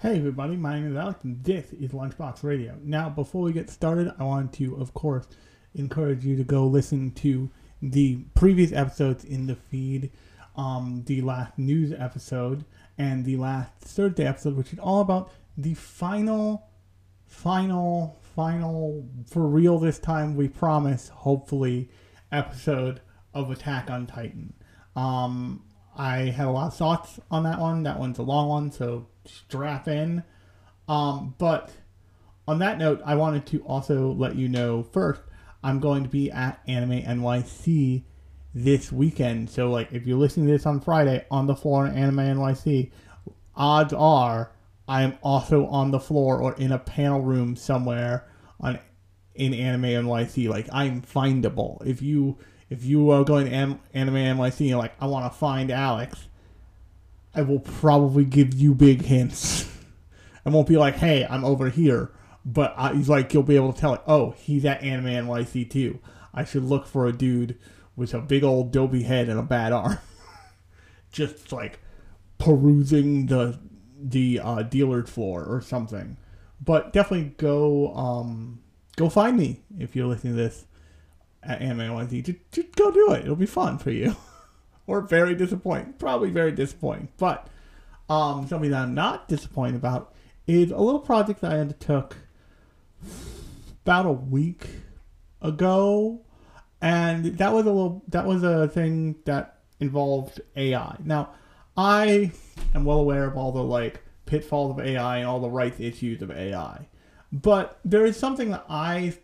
Hey everybody, my name is Alex and this is Lunchbox Radio. Now, before we get started, I want to, of course, encourage you to go listen to the previous episodes in the feed, um, the last news episode and the last Thursday episode, which is all about the final, final, final, for real this time, we promise, hopefully, episode of Attack on Titan. Um, I had a lot of thoughts on that one. That one's a long one, so strap in. Um, but on that note, I wanted to also let you know first, I'm going to be at Anime NYC this weekend. So, like, if you're listening to this on Friday on the floor in Anime NYC, odds are I am also on the floor or in a panel room somewhere on in Anime NYC. Like, I'm findable. If you if you are going to Anime NYC and you're like, I want to find Alex, I will probably give you big hints. I won't be like, hey, I'm over here. But I, he's like, you'll be able to tell, like, oh, he's at Anime NYC too. I should look for a dude with a big old Dobie head and a bad arm. Just like perusing the the uh, dealer's floor or something. But definitely go um, go find me if you're listening to this at Anime NYC. Just, just go do it. It'll be fun for you. or very disappointing. Probably very disappointing. But um, something that I'm not disappointed about is a little project that I undertook about a week ago, and that was a little that was a thing that involved AI. Now, I am well aware of all the like pitfalls of AI and all the rights issues of AI, but there is something that I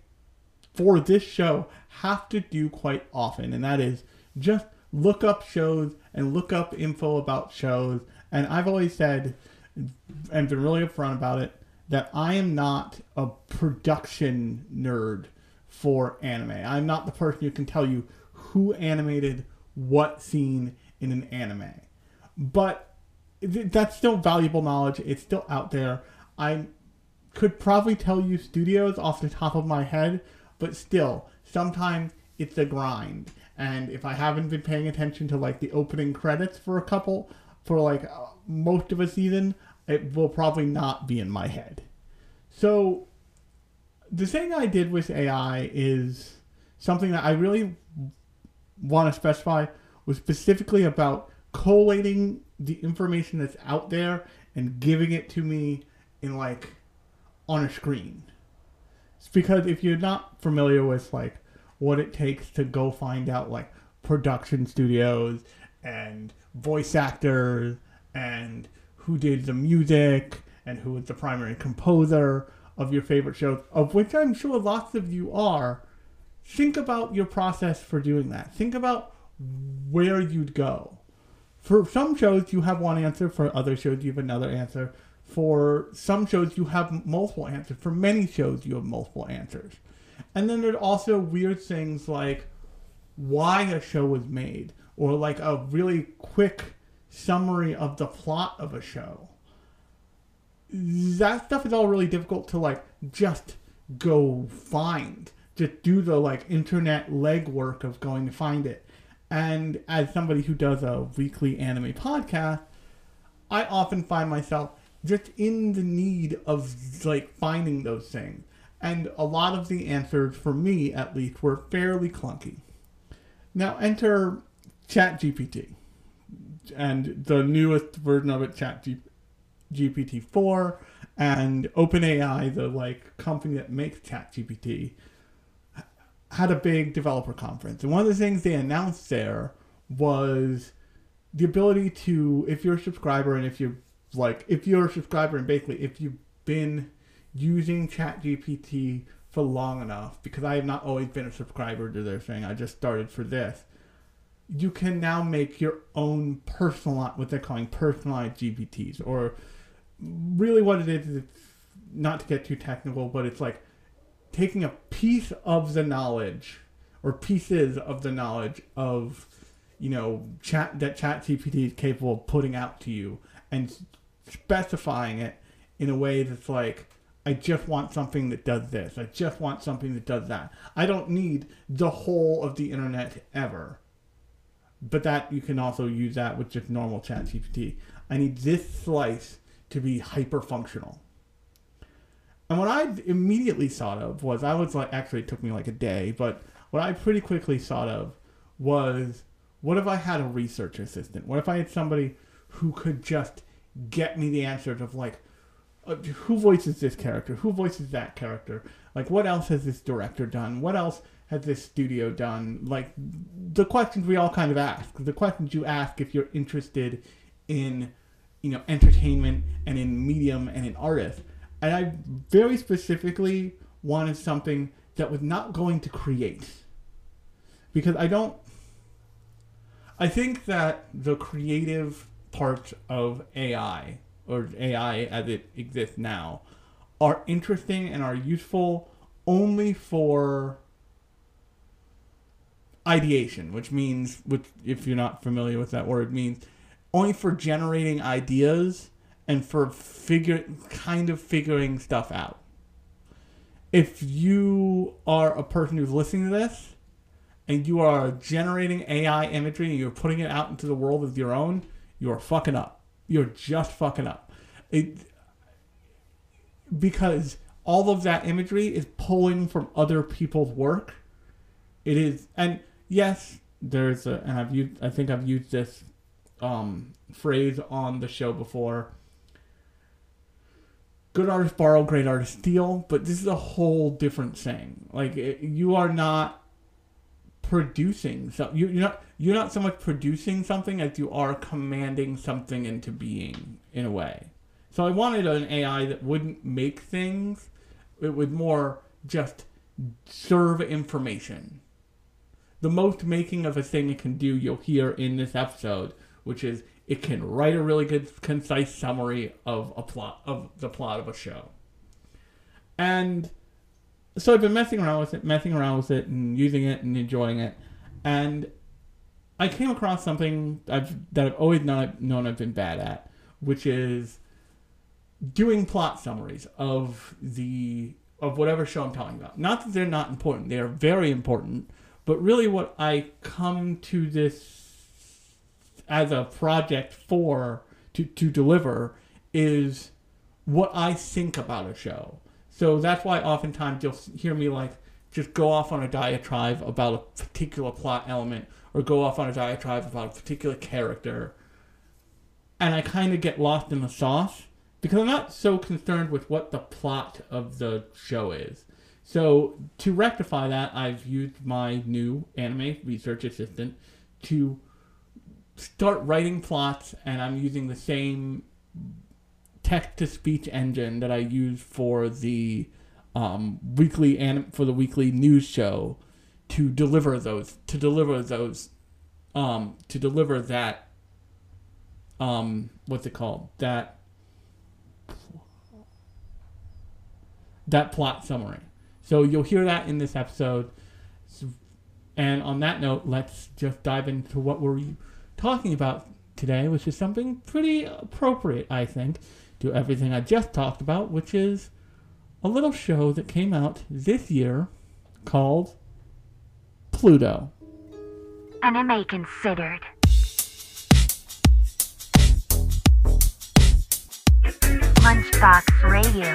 for this show have to do quite often, and that is just look up shows and look up info about shows. And I've always said, and been really upfront about it, that I am not a production nerd for anime. I'm not the person who can tell you who animated what scene in an anime. But that's still valuable knowledge. It's still out there. I could probably tell you studios off the top of my head, but still, sometimes it's a grind. And if I haven't been paying attention to like the opening credits for a couple, for like uh, most of a season, it will probably not be in my head. So the thing I did with AI is something that I really want to specify was specifically about collating the information that's out there and giving it to me in like on a screen. It's because if you're not familiar with like what it takes to go find out like production studios and voice actors and who did the music and who was the primary composer of your favorite shows, of which I'm sure lots of you are. Think about your process for doing that. Think about where you'd go. For some shows, you have one answer. For other shows, you have another answer. For some shows, you have multiple answers. For many shows, you have multiple answers. And then there's also weird things like why a show was made, or like a really quick summary of the plot of a show. That stuff is all really difficult to like just go find. Just do the like internet legwork of going to find it. And as somebody who does a weekly anime podcast, I often find myself just in the need of like finding those things and a lot of the answers, for me at least, were fairly clunky. Now enter ChatGPT, and the newest version of it, ChatGPT 4, and OpenAI, the like company that makes ChatGPT, had a big developer conference, and one of the things they announced there was the ability to, if you're a subscriber and if you like, if you're a subscriber and basically if you've been using ChatGPT for long enough, because I have not always been a subscriber to their thing, I just started for this. You can now make your own personal, what they're calling personalized GPTs, or really what it is, it's not to get too technical, but it's like taking a piece of the knowledge or pieces of the knowledge of you know chat that ChatGPT is capable of putting out to you and specifying it in a way that's like I just want something that does this. I just want something that does that. I don't need the whole of the internet ever. But that you can also use that with just normal chat GPT. I need this slice to be hyper functional. And what I immediately thought of was I was like actually it took me like a day, but what I pretty quickly thought of was what if I had a research assistant? What if I had somebody who could just get me the answers of like uh, who voices this character? Who voices that character? Like what else has this director done? What else has this studio done? Like the questions we all kind of ask. The questions you ask if you're interested in you know entertainment and in medium and in artists and I very specifically wanted something that was not going to create. Because I don't. I think that the creative part of AI, or AI as it exists now, are interesting and are useful only for ideation, which means, which if you're not familiar with that word, means only for generating ideas and for figure kind of figuring stuff out. If you are a person who's listening to this and you are generating AI imagery and you're putting it out into the world of your own, you're fucking up. You're just fucking up. It because all of that imagery is pulling from other people's work. It is, and yes, there's a, and I've used, I think I've used this um, phrase on the show before good artists borrow, great artists steal, but this is a whole different thing. Like it, you are not producing so you, you're not you're not so much producing something as you are commanding something into being in a way. So I wanted an AI that wouldn't make things; it would more just serve information. The most making of a thing it can do, you'll hear in this episode, which is it can write a really good, concise summary of a plot of the plot of a show. And so I've been messing around with it, messing around with it, and using it and enjoying it. And I came across something I've, that I've always known, known I've been bad at, which is doing plot summaries of the of whatever show I'm talking about. Not that they're not important; they are very important. But really, what I come to this as a project for to, to deliver is what I think about a show. So that's why oftentimes you'll hear me like just go off on a diatribe about a particular plot element or go off on a diatribe about a particular character. And I kind of get lost in the sauce because I'm not so concerned with what the plot of the show is. So to rectify that, I've used my new anime research assistant to start writing plots, and I'm using the same text to speech engine that I use for the um, weekly anim- for the weekly news show to deliver those to deliver those um, to deliver that um, what's it called that that plot summary. So you'll hear that in this episode. And on that note, let's just dive into what we're talking about today, which is something pretty appropriate, I think, to everything I just talked about, which is a little show that came out this year called Pluto. Anime considered. Lunchbox Radio.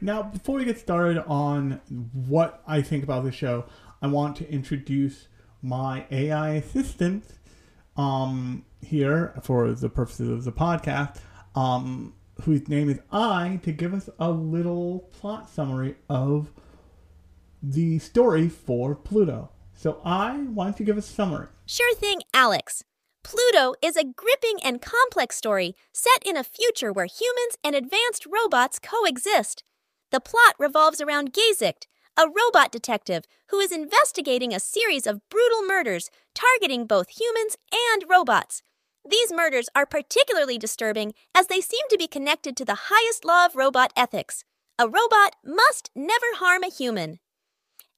Now, before we get started on what I think about the show, I want to introduce my AI assistant um, here for the purposes of the podcast, um, whose name is I, to give us a little plot summary of the story for Pluto. So, I, why don't you give us a summary? Sure thing, Alex. Pluto is a gripping and complex story set in a future where humans and advanced robots coexist. The plot revolves around Gesicht, a robot detective who is investigating a series of brutal murders targeting both humans and robots. These murders are particularly disturbing as they seem to be connected to the highest law of robot ethics. A robot must never harm a human.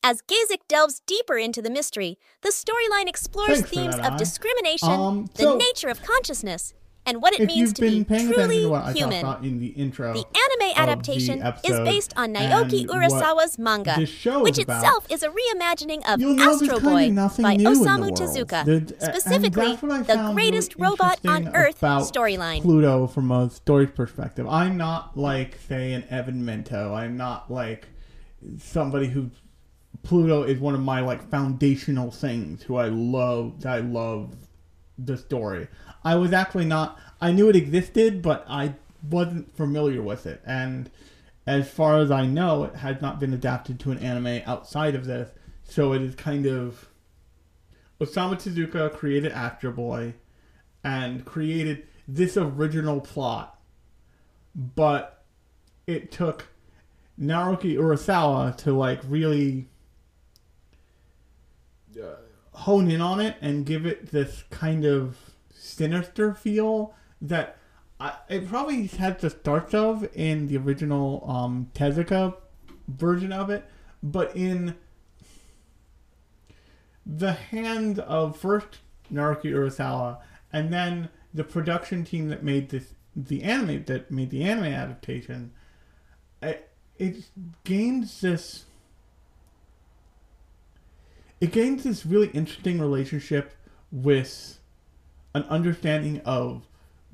As Gesicht delves deeper into the mystery, the storyline explores Thanks themes that, of discrimination, Um, the nature of consciousness, and what it if means you've to been be truly to what human. in the intro, The anime the adaptation is based on Naoki Urasawa's manga, which about, itself is a reimagining of Astro Boy by the Osamu. Tezuka, The- and specifically that's what I the greatest really robot on Earth storyline. Pluto from a story perspective. I'm not like, say, an Evan Mento. I'm not like somebody who Pluto is one of my like foundational things. Who I love. I love the story. I was actually not. I knew it existed, but I wasn't familiar with it. And as far as I know, it has not been adapted to an anime outside of this. So it is kind of Osamu Tezuka created Astro Boy and created this original plot, but it took Naoki Urasawa to like really hone in on it and give it this kind of sinister feel that I, it probably had the starts of in the original um, Tezuka version of it, but in the hand of first Naoki Urasawa and then the production team that made this the anime that made the anime adaptation it, it gains this it gains this really interesting relationship with an understanding of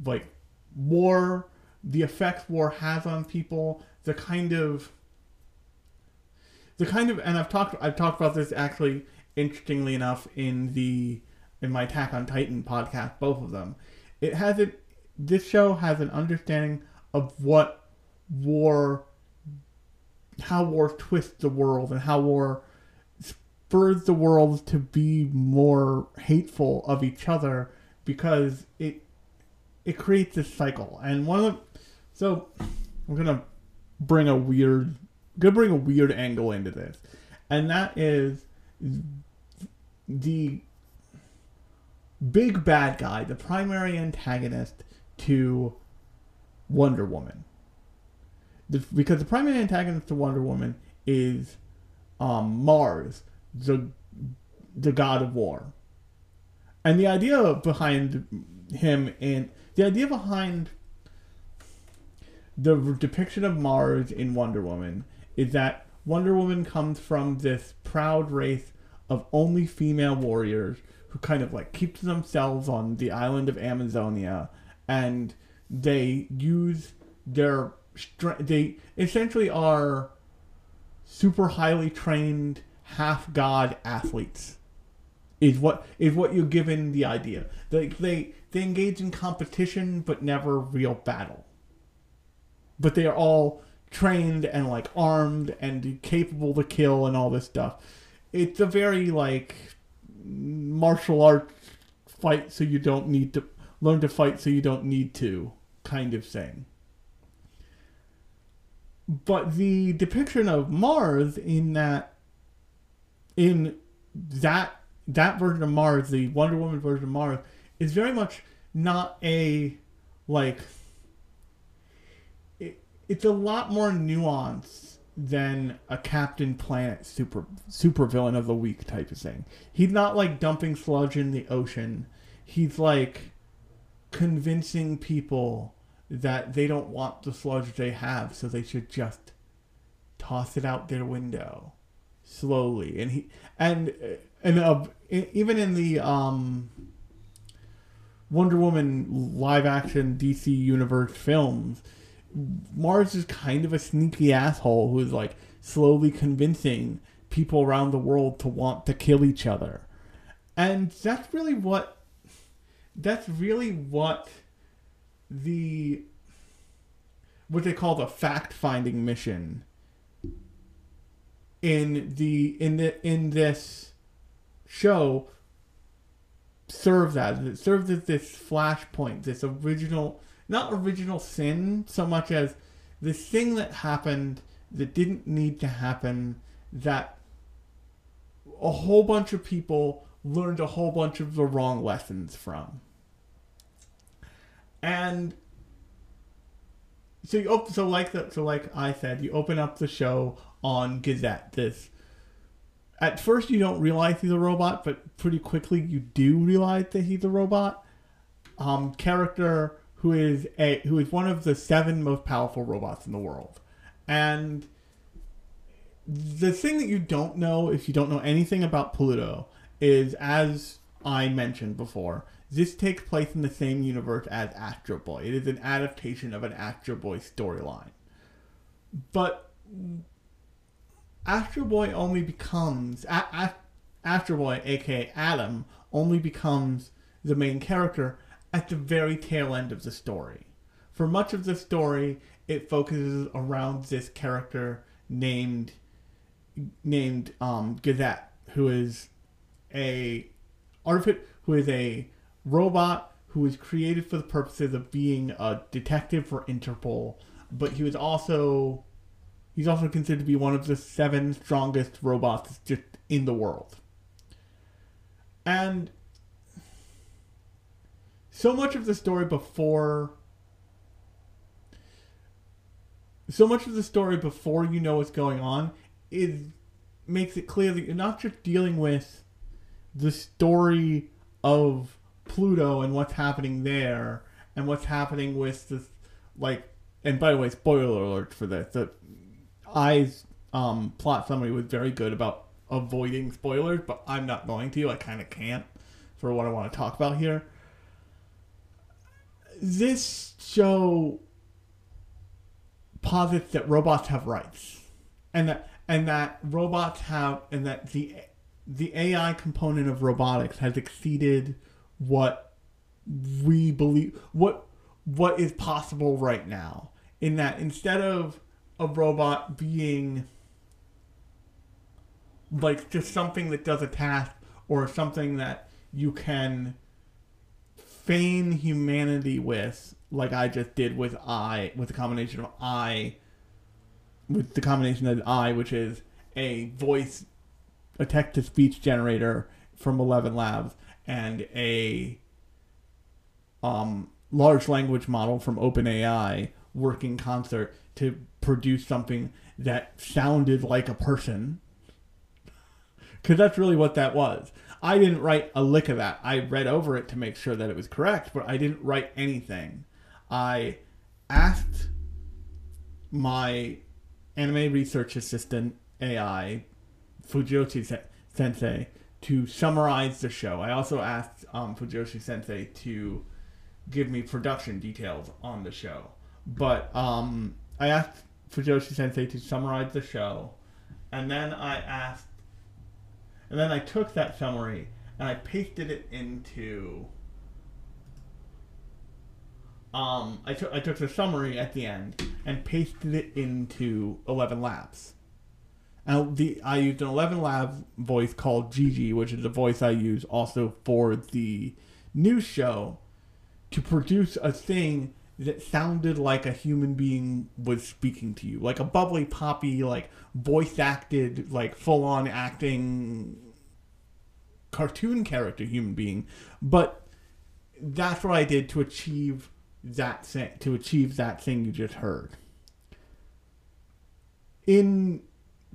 like war the effects war has on people the kind of the kind of and I've talked I've talked about this actually interestingly enough in the in my Attack on Titan podcast, both of them. It has it this show has an understanding of what war how war twists the world and how war spurs the world to be more hateful of each other because it it creates this cycle. And one of the, so I'm gonna bring a weird gonna bring a weird angle into this. And that is the big bad guy, the primary antagonist to Wonder Woman. The, because the primary antagonist to Wonder Woman is um, Mars, the the god of war. And the idea behind him and the idea behind the depiction of Mars in Wonder Woman is that Wonder Woman comes from this proud race of only female warriors who kind of like keep to themselves on the island of Amazonia and they use their strength they essentially are super highly trained half god athletes is what is what you're given the idea they they they engage in competition but never real battle but they are all trained and like armed and capable to kill and all this stuff. It's a very like martial arts fight so you don't need to learn to fight so you don't need to kind of thing. But the depiction of Mars in that in that that version of Mars, the Wonder Woman version of Mars, is very much not a like it, it's a lot more nuanced than a Captain Planet super super villain of the week type of thing. He's not like dumping sludge in the ocean. He's like convincing people that they don't want the sludge they have, so they should just toss it out their window slowly. And he and and uh, even in the um Wonder Woman live action DC Universe films, Mars is kind of a sneaky asshole who is like slowly convincing people around the world to want to kill each other. And that's really what that's really what the what they call the fact finding mission in the in the in this show serves as. It serves as this flashpoint, this original, not original sin so much as this thing that happened that didn't need to happen, that a whole bunch of people learned a whole bunch of the wrong lessons from. And so you op- so like the, so like I said, you open up the show on Gazette. This at first you don't realize he's a robot, but pretty quickly you do realize that he's a robot. Um, character who is a who is one of the seven most powerful robots in the world, and the thing that you don't know if you don't know anything about Pluto is as I mentioned before, this takes place in the same universe as Astro Boy. It is an adaptation of an Astro Boy storyline. But Astro Boy only becomes a- a- Astro Boy, aka Atom, only becomes the main character at the very tail end of the story. For much of the story, it focuses around this character named named um, Gazette, who is a artific who is a robot who was created for the purposes of being a detective for Interpol, but he was also he's also considered to be one of the seven strongest robots just in the world. And so much of the story before so much of the story before you know what's going on is makes it clear that you're not just dealing with the story of Pluto and what's happening there and what's happening with this like and by the way spoiler alert for this the I's um, plot summary was very good about avoiding spoilers but I'm not going to. I kind of can't for what I want to talk about here. This show posits that robots have rights and that and that robots have and that the the AI component of robotics has exceeded what we believe what what is possible right now. In that instead of a robot being like just something that does a task or something that you can feign humanity with like I just did with I with the combination of I with the combination of I which is a voice a text to speech generator from 11 labs and a um, large language model from OpenAI working concert to produce something that sounded like a person. Because that's really what that was. I didn't write a lick of that. I read over it to make sure that it was correct, but I didn't write anything. I asked my anime research assistant AI, Fujoshi Sensei, to summarize the show. I also asked um, Fujoshi Sensei to give me production details on the show. But um, I asked Fujoshi Sensei to summarize the show, and then I asked, and then I took that summary and I pasted it into. Um, I took I took the summary at the end and pasted it into Eleven Labs. And the I used an Eleven Labs voice called Gigi, which is a voice I use also for the news show, to produce a thing that sounded like a human being was speaking to you, like a bubbly, poppy, like voice acted, like full on acting cartoon character human being. But that's what I did to achieve that thing, to achieve that thing you just heard. In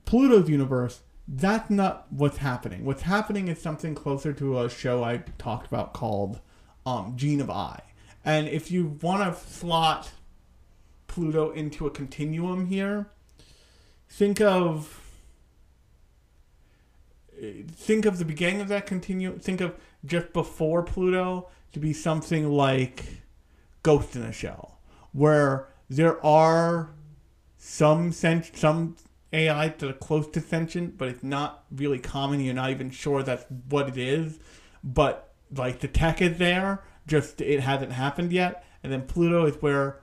Pluto's universe, that's not what's happening. What's happening is something closer to a show I talked about called um, Gene of I. And if you want to slot Pluto into a continuum here, think of think of the beginning of that continuum. Think of just before Pluto to be something like Ghost in a Shell, where there are some sense some AI that are close to sentient, but it's not really common. You're not even sure that's what it is, but like the tech is there, just it hasn't happened yet. And then Pluto is where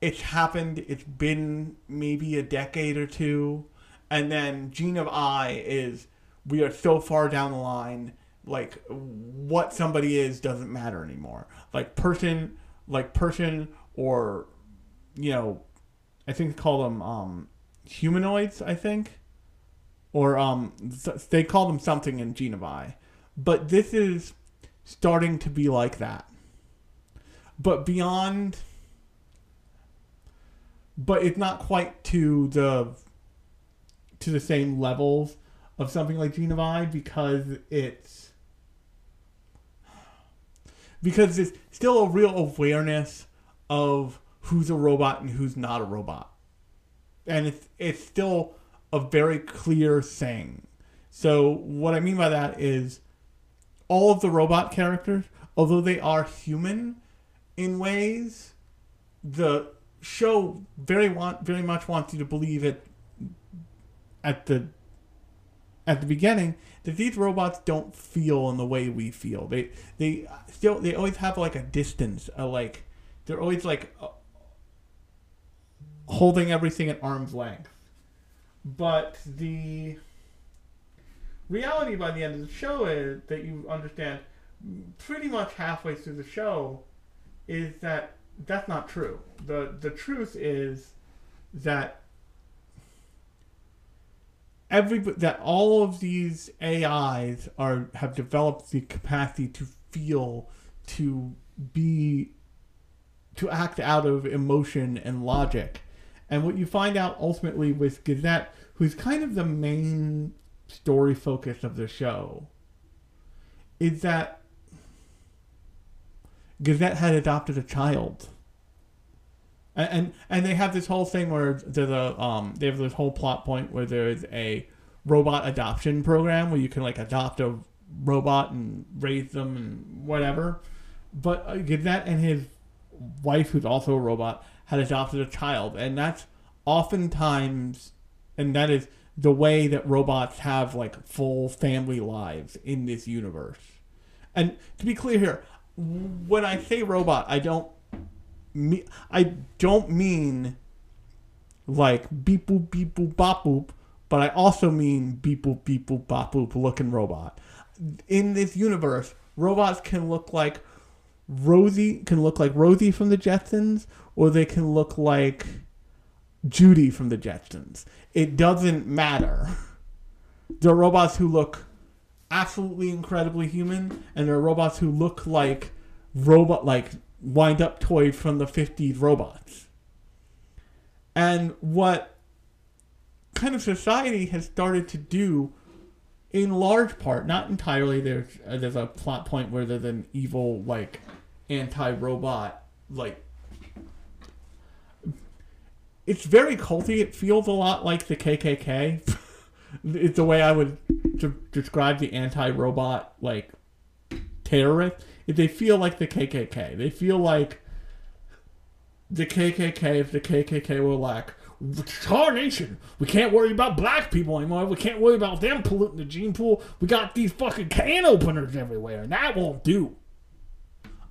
it's happened. It's been maybe a decade or two, and then Gene of I is we are so far down the line. like what somebody is doesn't matter anymore. Like person, like person, or you know, I think they call them um, humanoids. I think, or um, they call them something in Gene of I. but this is starting to be like that. But beyond, but it's not quite to the to the same levels of something like Genovi because it's because there's still a real awareness of who's a robot and who's not a robot. And it's it's still a very clear thing. So what I mean by that is all of the robot characters, although they are human in ways, the show very want very much wants you to believe it at the at the beginning that these robots don't feel in the way we feel. They they still they always have like a distance, a like they're always like uh, holding everything at arm's length. But the reality by the end of the show is that you understand pretty much halfway through the show is that that's not true. The the truth is that every that all of these AIs are have developed the capacity to feel, to be, to act out of emotion and logic, and what you find out ultimately with Gazette, who's kind of the main story focus of the show, is that Gazette had adopted a child. And, and and they have this whole thing where there's a um they have this whole plot point where there's a robot adoption program where you can like adopt a robot and raise them and whatever. But uh, Gazette and his wife, who's also a robot, had adopted a child, and that's oftentimes, and that is the way that robots have like full family lives in this universe. And to be clear here, when I say robot, I don't me I don't mean like beep boop beep boop bop boop, but I also mean beep boop beep boop bop boop looking robot. In this universe, robots can look like Rosie can look like Rosie from the Jetsons, or they can look like Judy from the Jetsons. It doesn't matter. There are robots who look absolutely incredibly human, and there are robots who look like robot like wind up toys from the 50s robots. And what kind of society has started to do in large part, not entirely, there's uh, there's a plot point where there's an evil like anti-robot like it's very culty. It feels a lot like the KKK. it's the way I would de- describe the anti-robot like terrorist. They feel like the KKK, they feel like the KKK. If the KKK were like, it's our nation. We can't worry about black people anymore. We can't worry about them polluting the gene pool. We got these fucking can openers everywhere, and that won't do.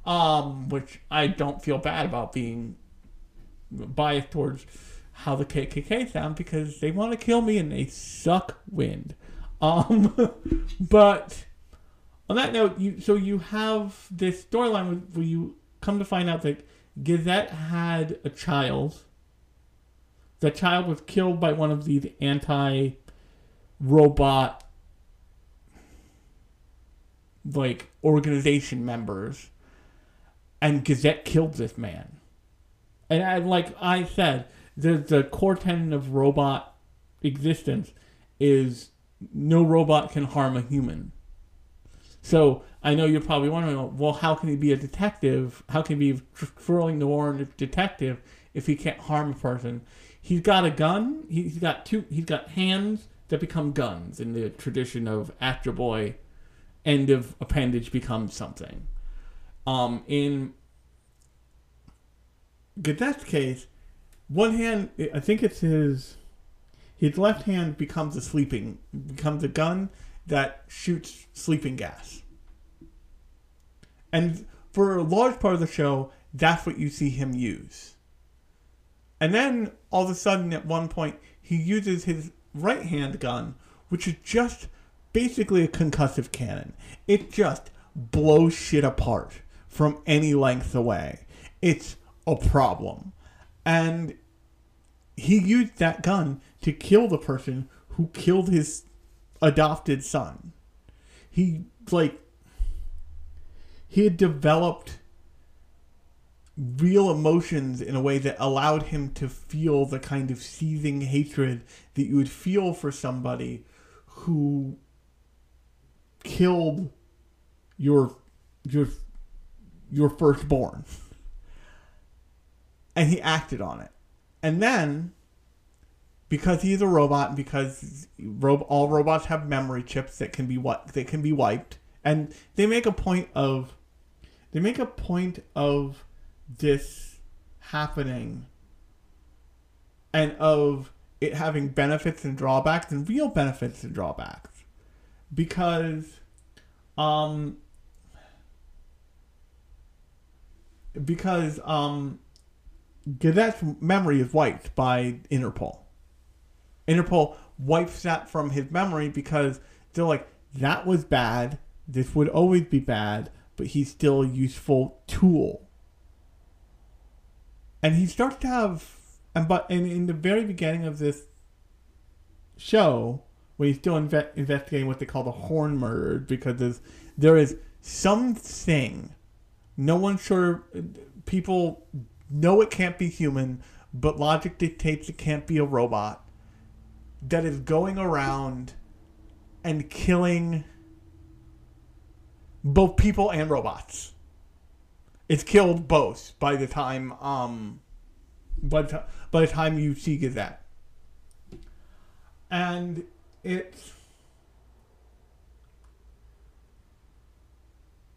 Um, which I don't feel bad about being biased towards how the KKK sound because they want to kill me and they suck wind. Um, but on that note, you so you have this storyline where you come to find out that Gazette had a child. The child was killed by one of these anti-robot like organization members, and Gazette killed this man. And I, like I said, the the core tenet of robot existence is no robot can harm a human. So I know you're probably wondering, well, how can he be a detective? How can he be twirling the warrant detective if he can't harm a person? He's got a gun. He's got two. He's got hands that become guns in the tradition of Astro Boy. End of appendage becomes something. Um, in Gadet's case, one hand, I think it's his, his left hand becomes a sleeping, becomes a gun that shoots sleeping gas. And for a large part of the show, that's what you see him use. And then all of a sudden, at one point, he uses his right hand gun, which is just basically a concussive cannon. It just blows shit apart from any length away. It's a problem. And he used that gun to kill the person who killed his adopted son. He, like, he had developed real emotions in a way that allowed him to feel the kind of seething hatred that you would feel for somebody who killed your your your firstborn and he acted on it. And then because he's a robot and because ro- all robots have memory chips that can be what that can be wiped and they make a point of they make a point of this happening and of it having benefits and drawbacks and real benefits and drawbacks. Because um because um Gazette's memory is wiped by Interpol. Interpol wipes that from his memory because they're like, that was bad. This would always be bad, but he's still a useful tool. And he starts to have, and but and in the very beginning of this show, when he's still inve- investigating what they call the Horn murder, because there's, there is something, no one sure, people know it can't be human, but logic dictates it can't be a robot that is going around and killing both people and robots. It's killed both by the time um by the, by the time you see Gazette. And it's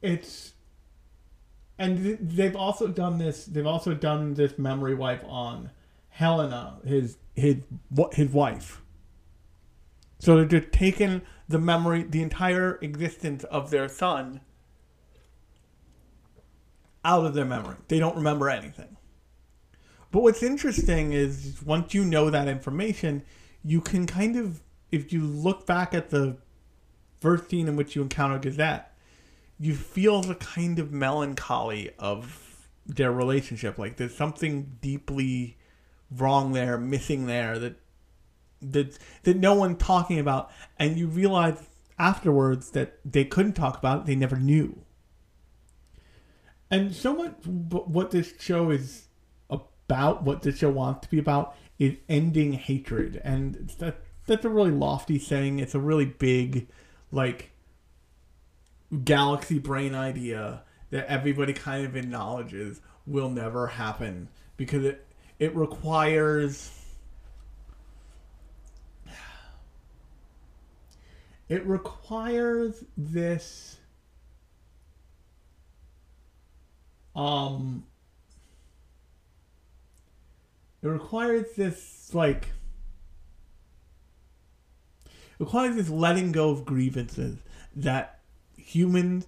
it's and th- they've also done this they've also done this memory wipe on Helena his his his wife. So they're just taking the memory the entire existence of their son out of their memory. They don't remember anything. But what's interesting is once you know that information you can kind of if you look back at the first scene in which you encounter Gazette you feel the kind of melancholy of their relationship. Like there's something deeply wrong there, missing there that that that no one's talking about, and you realize afterwards that they couldn't talk about it. They never knew. And so much wh- what this show is about, what this show wants to be about, is ending hatred, and that that's a really lofty thing. It's a really big, like galaxy brain idea that everybody kind of acknowledges will never happen because it it requires it requires this um it requires this like requires this letting go of grievances that humans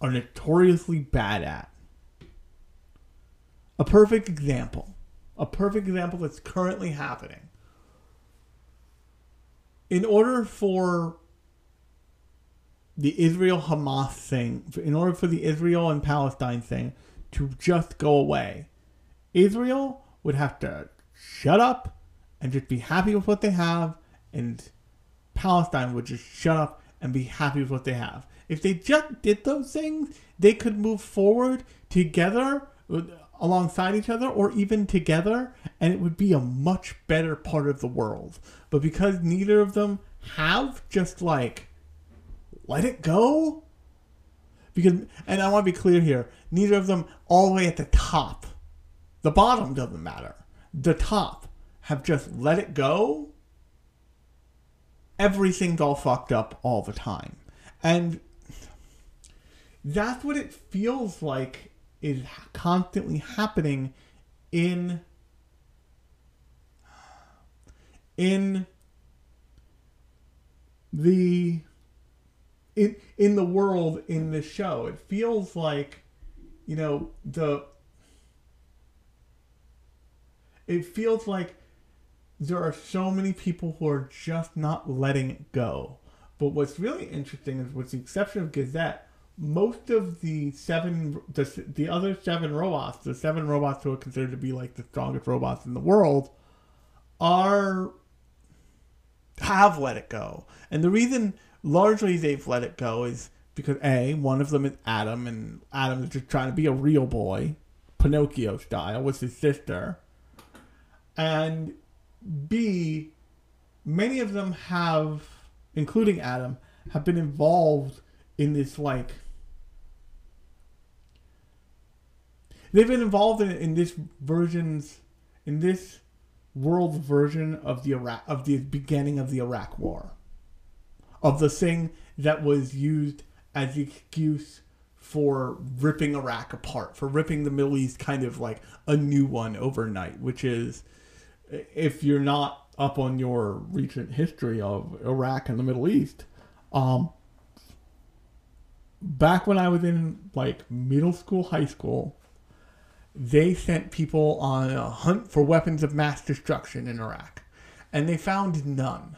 are notoriously bad at. A perfect example, a perfect example that's currently happening. In order for the Israel Hamas thing, in order for the Israel and Palestine thing to just go away, Israel would have to shut up and just be happy with what they have, and Palestine would just shut up and be happy with what they have. If they just did those things, they could move forward together uh, alongside each other or even together, and it would be a much better part of the world. But because neither of them have just like let it go, because and I want to be clear here, neither of them all the way at the top. The bottom doesn't matter. The top have just let it go. Everything's all fucked up all the time. And that's what it feels like is constantly happening in in the in in the world in this show. It feels like you know the it feels like there are so many people who are just not letting it go. But what's really interesting is, with the exception of Gazette, most of the seven, the, the other seven robots, the seven robots who are considered to be like the strongest robots in the world, are have let it go. And the reason largely they've let it go is because A, one of them is Atom, and Atom is just trying to be a real boy, Pinocchio style, with his sister. And B, many of them have, including Atom, have been involved in this like they've been involved in, in this versions in this world version of the Iraq of the beginning of the Iraq War, of the thing that was used as the excuse for ripping Iraq apart, for ripping the Middle East kind of like a new one overnight, which is if you're not up on your recent history of Iraq and the Middle East, um, back when I was in like middle school, high school, they sent people on a hunt for weapons of mass destruction in Iraq, and they found none.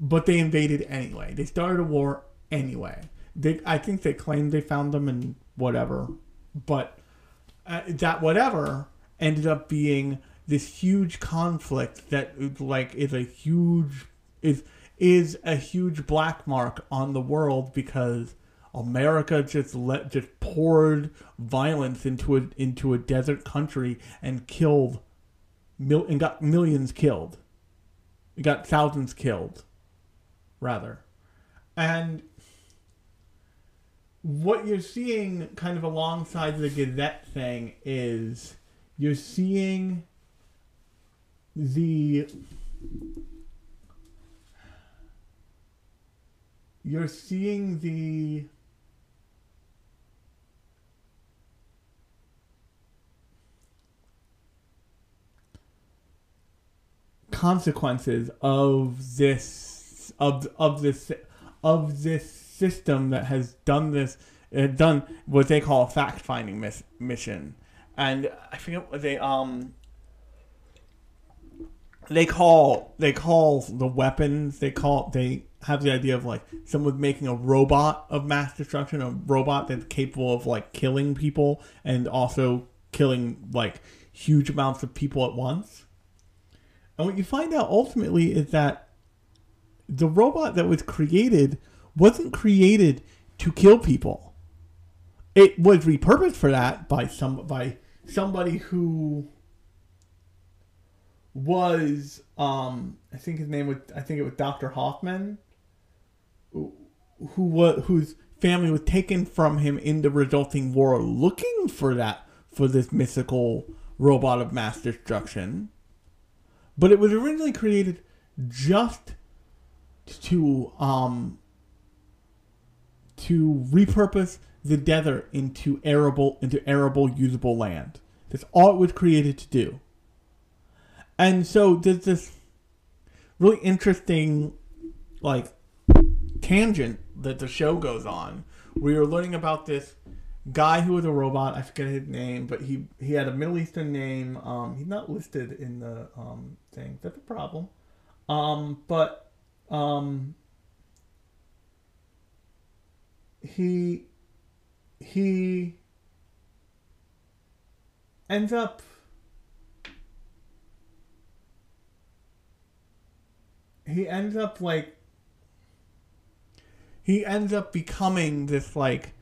But they invaded anyway. They started a war anyway. They, I think they claimed they found them and whatever, but uh, that whatever ended up being this huge conflict that like is a huge is is a huge black mark on the world because America just let just poured violence into a into a desert country and killed mil, and got millions killed. It got thousands killed, rather, and what you're seeing kind of alongside the Gesicht thing is you're seeing the you're seeing the consequences of this of of this of this system that has done this uh, done what they call a fact finding miss, mission. And i forget what they um they call they call the weapons they call they have the idea of like someone making a robot of mass destruction a robot that's capable of like killing people and also killing like huge amounts of people at once and what you find out ultimately is that the robot that was created wasn't created to kill people. It was repurposed for that by some by somebody who was um I think his name was I think it was Dr. Hoffman who was whose family was taken from him in the resulting war looking for that for this mythical robot of mass destruction but it was originally created just to um to repurpose the desert into arable into arable usable land. That's all it was created to do. And so there's this really interesting like tangent that the show goes on where you're learning about this guy who was a robot. I forget his name, but he he had a Middle Eastern name. Um, he's not listed in the um, thing. That's a problem. Um, but um, he he ends up he ends up like he ends up becoming this like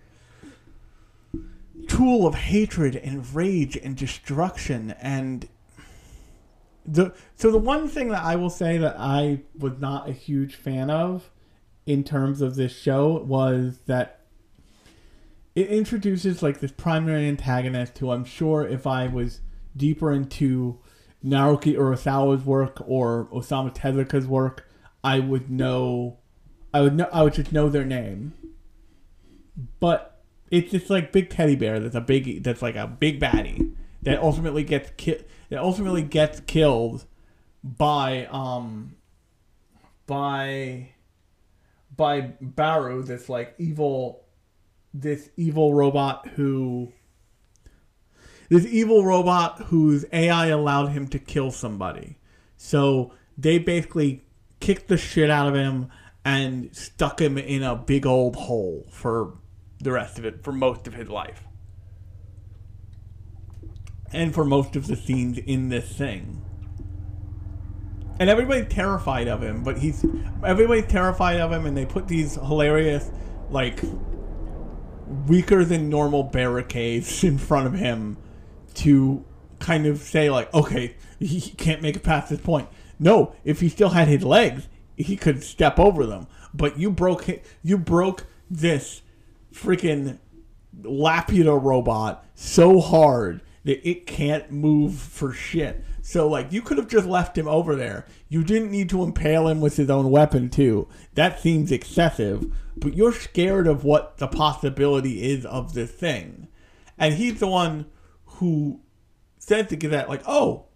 tool of hatred and rage and destruction and the so the one thing that I will say that I was not a huge fan of in terms of this show was that it introduces like this primary antagonist who I'm sure if I was deeper into Naoki Urasawa's work or Osamu Tezuka's work, I would know I would know I would just know their name. But it's just like big teddy bear that's a big that's like a big baddie that ultimately gets ki- that ultimately gets killed by um by by Brau this like evil this evil robot who this evil robot whose AI allowed him to kill somebody. So they basically kicked the shit out of him and stuck him in a big old hole for the rest of it, for most of his life. And for most of the scenes in this thing. And everybody's terrified of him, but he's everybody's terrified of him and they put these hilarious like weaker than normal barricades in front of him to kind of say like, okay, he can't make it past this point. No, if he still had his legs, he could step over them. But you broke you broke this freaking Laputa robot so hard that it can't move for shit. So like you could have just left him over there. You didn't need to impale him with his own weapon too. That seems excessive, but you're scared of what the possibility is of this thing. And he's the one who said to that like, "Oh,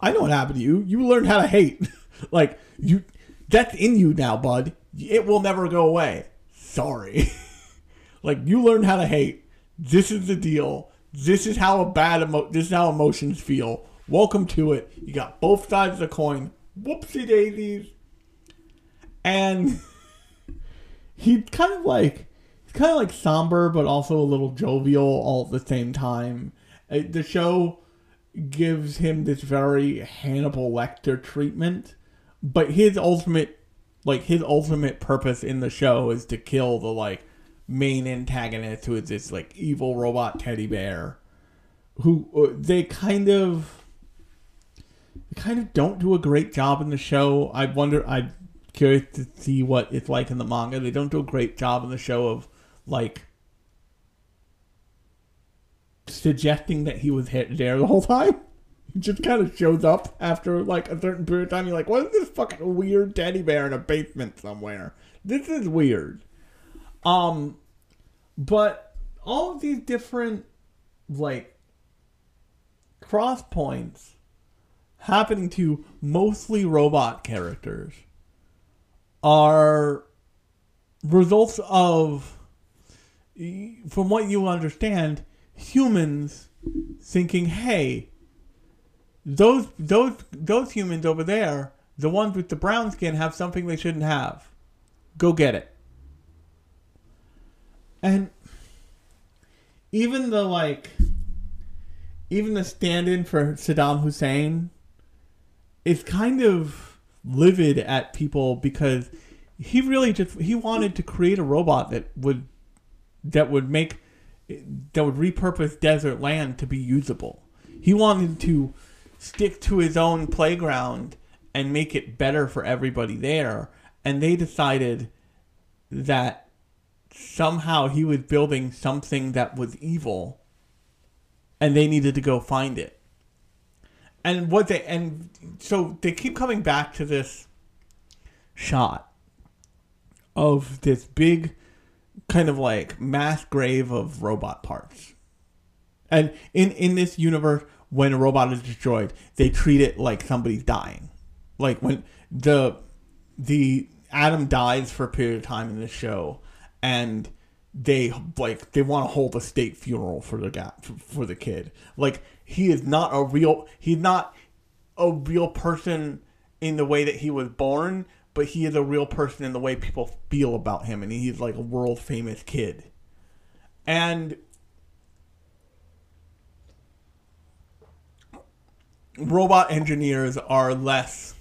I know what happened to you. You learned how to hate. like you that's in you now, bud. It will never go away. Sorry." like you learn how to hate. This is the deal. This is how a bad emo- this is how emotions feel Welcome to it. You got both sides of the coin. Whoopsie daisies. And he's kind of like he's kind of like somber, but also a little jovial all at the same time. Uh, the show gives him this very Hannibal Lecter treatment, but his ultimate like his ultimate purpose in the show is to kill the like main antagonist who is this like evil robot teddy bear who uh, they kind of kind of don't do a great job in the show. I wonder. I'm curious to see what it's like in the manga. They don't do a great job in the show of like suggesting that he was hit there the whole time. He just kind of shows up after like a certain period of time. You're like, what is this fucking weird teddy bear in a basement somewhere? This is weird. Um, but all of these different like cross points happening to mostly robot characters are results of, from what you understand, humans thinking, "Hey, those those those humans over there, the ones with the brown skin, have something they shouldn't have. Go get it." And even the like, even the stand-in for Saddam Hussein is kind of livid at people because he really just he wanted to create a robot that would that would make that would repurpose desert land to be usable. He wanted to stick to his own playground and make it better for everybody there. And they decided that somehow he was building something that was evil and they needed to go find it and what they and so they keep coming back to this shot of this big kind of like mass grave of robot parts. And in in this universe when a robot is destroyed, they treat it like somebody's dying. Like when the the Atom dies for a period of time in the show and they like they want to hold a state funeral for the guy for, the kid. Like he is not a real he's not a real person in the way that he was born, but he is a real person in the way people feel about him and he's like a world famous kid. And robot engineers are less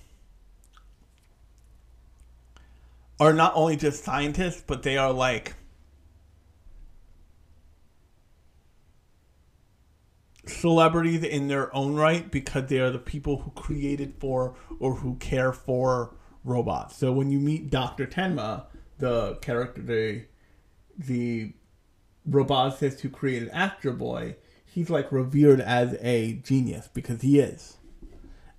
are not only just scientists, but they are like celebrities in their own right because they are the people who created for or who care for robots. So when you meet Dr. Tenma, the character, the, the roboticist who created Astro Boy, he's like revered as a genius because he is.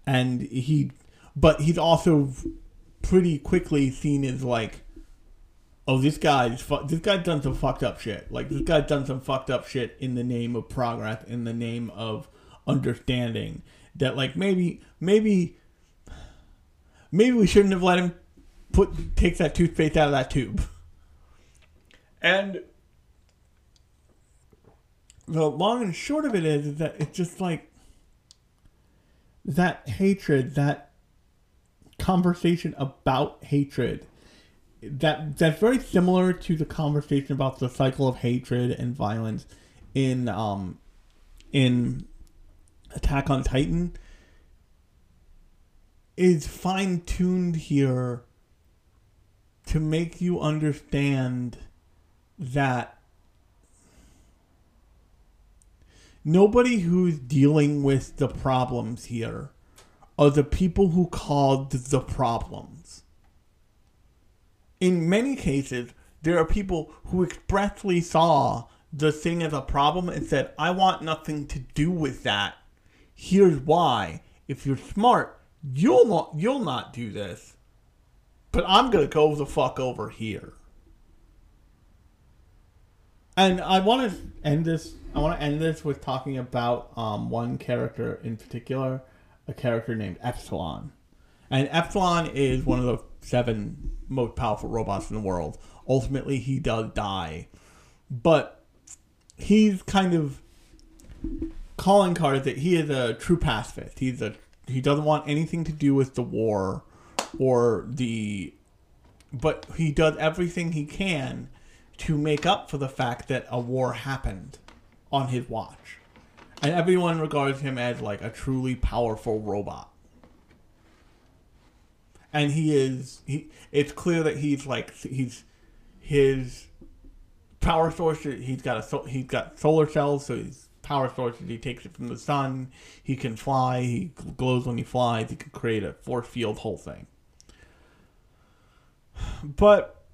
And he, but he's also pretty quickly seen as like oh, this guy's fu- this guy done some fucked up shit. Like this guy done some fucked up shit in the name of progress, in the name of understanding. That like maybe maybe maybe we shouldn't have let him put take that toothpaste out of that tube. And the long and short of it is, is that it's just like that hatred, that conversation about hatred. That that's very similar to the conversation about the cycle of hatred and violence in um in Attack on Titan. Is fine tuned here to make you understand that nobody who's dealing with the problems here are the people who caused the problems. In many cases, there are people who expressly saw the thing as a problem and said, I want nothing to do with that. Here's why. If you're smart, you'll not you'll not do this. But I'm gonna go the fuck over here. And I want to end this. I want to end this with talking about um, one character in particular, a character named Epsilon. And Epsilon is one of the seven most powerful robots in the world. Ultimately, he does die, but he's kind of calling card that he is a true pacifist. He's a he doesn't want anything to do with the war or the but he does everything he can to make up for the fact that a war happened on his watch. And everyone regards him as like a truly powerful robot. And he is he it's clear that he's like he's his power source he's got a he's got solar cells so his power source he takes it from the sun he can fly he glows when he flies he can create a force field whole thing but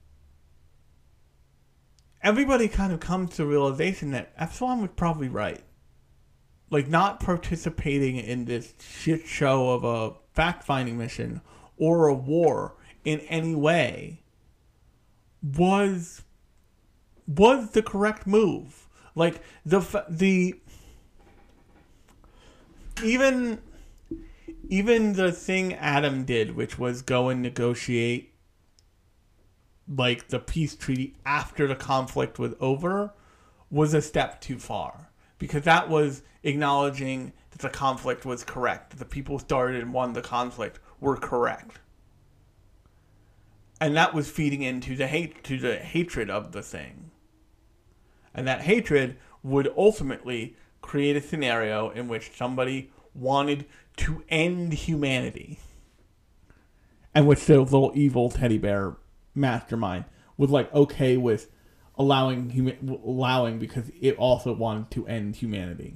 everybody kind of comes to the realization that Epsilon was probably right. Like not participating in this shit show of a fact finding mission or a war in any way was was the correct move. Like the the even even the thing Atom did, which was go and negotiate like the peace treaty after the conflict was over was a step too far because that was acknowledging that the conflict was correct that the people who started and won the conflict were correct. And that was feeding into the hate to the hatred of the thing. And that hatred would ultimately create a scenario in which somebody wanted to end humanity and which the little evil teddy bear mastermind was like okay with allowing hum- allowing because it also wanted to end humanity.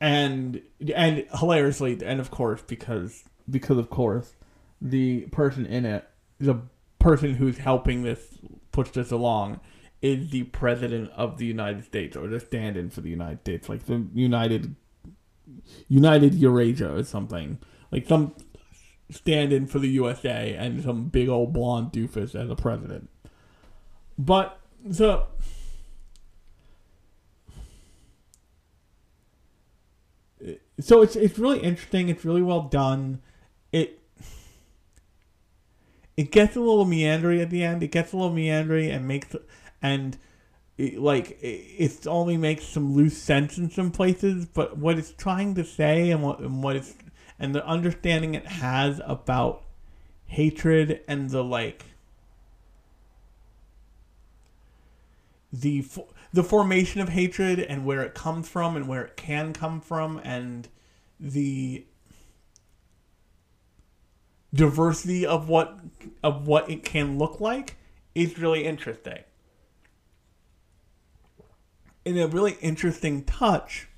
And and hilariously, and of course because because of course the person in it, the person who's helping this push this along, is the president of the United States or the stand-in for the United States, like the United United Eurasia or something, like some stand in for the USA and some big old blonde doofus as a president. But the so it's it's really interesting. It's really well done. It it gets a little meandering at the end. It gets a little meandering and makes and it, like it, it only makes some loose sense in some places. But what it's trying to say and what and what it's and the understanding it has about hatred and the like the the formation of hatred and where it comes from and where it can come from and the diversity of what of what it can look like is really interesting. In a really interesting touch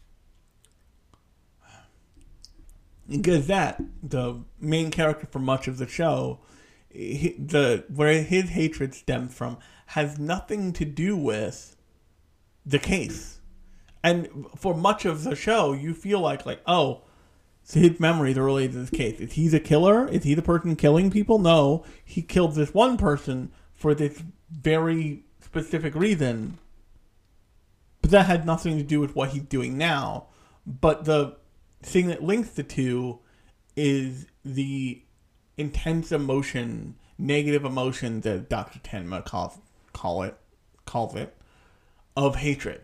that the main character for much of the show he, the where his hatred stems from has nothing to do with the case. And for much of the show you feel like like oh his memories are related to this case. Is he the killer? Is he the person killing people? No. He killed this one person for this very specific reason. But that had nothing to do with what he's doing now. But the thing that links the two is the intense emotion, negative emotion that Dr. Tenma calls call it calls it of hatred.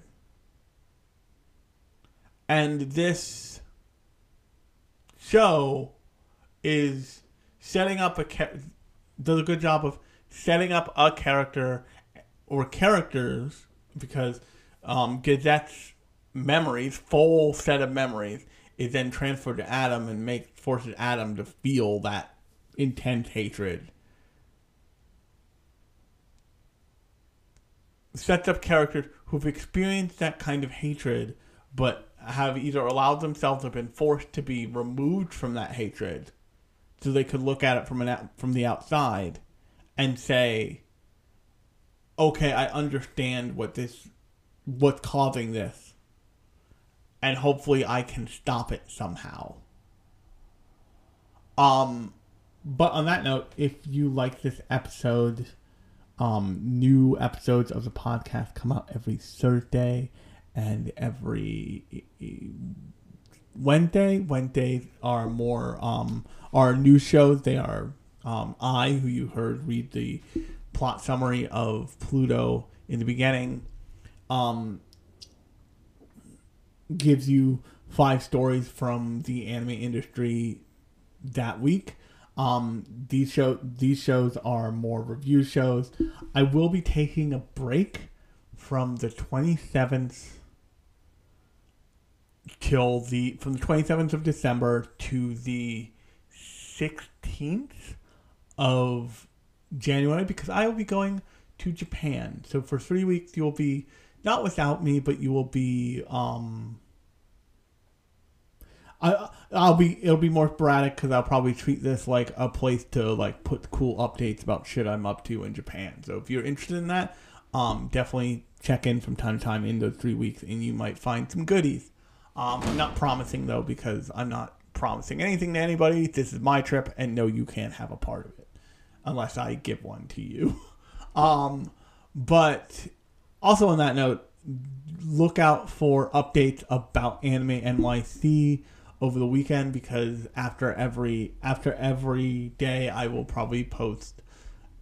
And this show is setting up a does a good job of setting up a character or characters because um, Gesicht's memories, full set of memories, is then transferred to Atom and makes forces Atom to feel that intense hatred. Sets up characters who've experienced that kind of hatred, but have either allowed themselves or been forced to be removed from that hatred, so they could look at it from an from the outside, and say, "Okay, I understand what this, what's causing this." and hopefully I can stop it somehow. Um, but on that note, if you like this episode, um, new episodes of the podcast come out every Thursday and every Wednesday. Wednesdays are more um are news shows. They are um I who you heard read the plot summary of Pluto in the beginning. Um, gives you five stories from the anime industry that week. Um, these show these shows are more review shows. I will be taking a break from the twenty seventh till the from the twenty seventh of December to the sixteenth of January because I will be going to Japan. So for three weeks you will be not without me, but you will be um I I'll be it'll be more sporadic because I'll probably treat this like a place to like put cool updates about shit I'm up to in Japan. So if you're interested in that, um, definitely check in from time to time in those three weeks, and you might find some goodies. Um, I'm not promising though because I'm not promising anything to anybody. This is my trip, and no, you can't have a part of it unless I give one to you. um, but also on that note, look out for updates about Anime NYC over the weekend because after every after every day I will probably post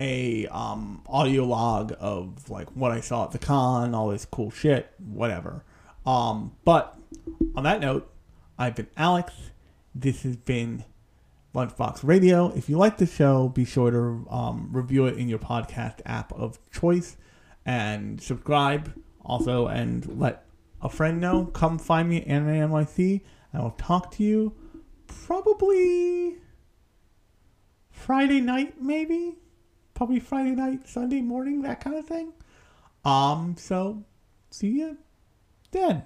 a um, audio log of like what I saw at the con, all this cool shit, whatever. Um, but on that note, I've been Alex. This has been Lunchbox Radio. If you like the show, be sure to um, review it in your podcast app of choice and subscribe also and let a friend know. Come find me at Anime NYC I will talk to you probably Friday night, maybe. Probably Friday night, Sunday morning, that kind of thing. Um, so see you then.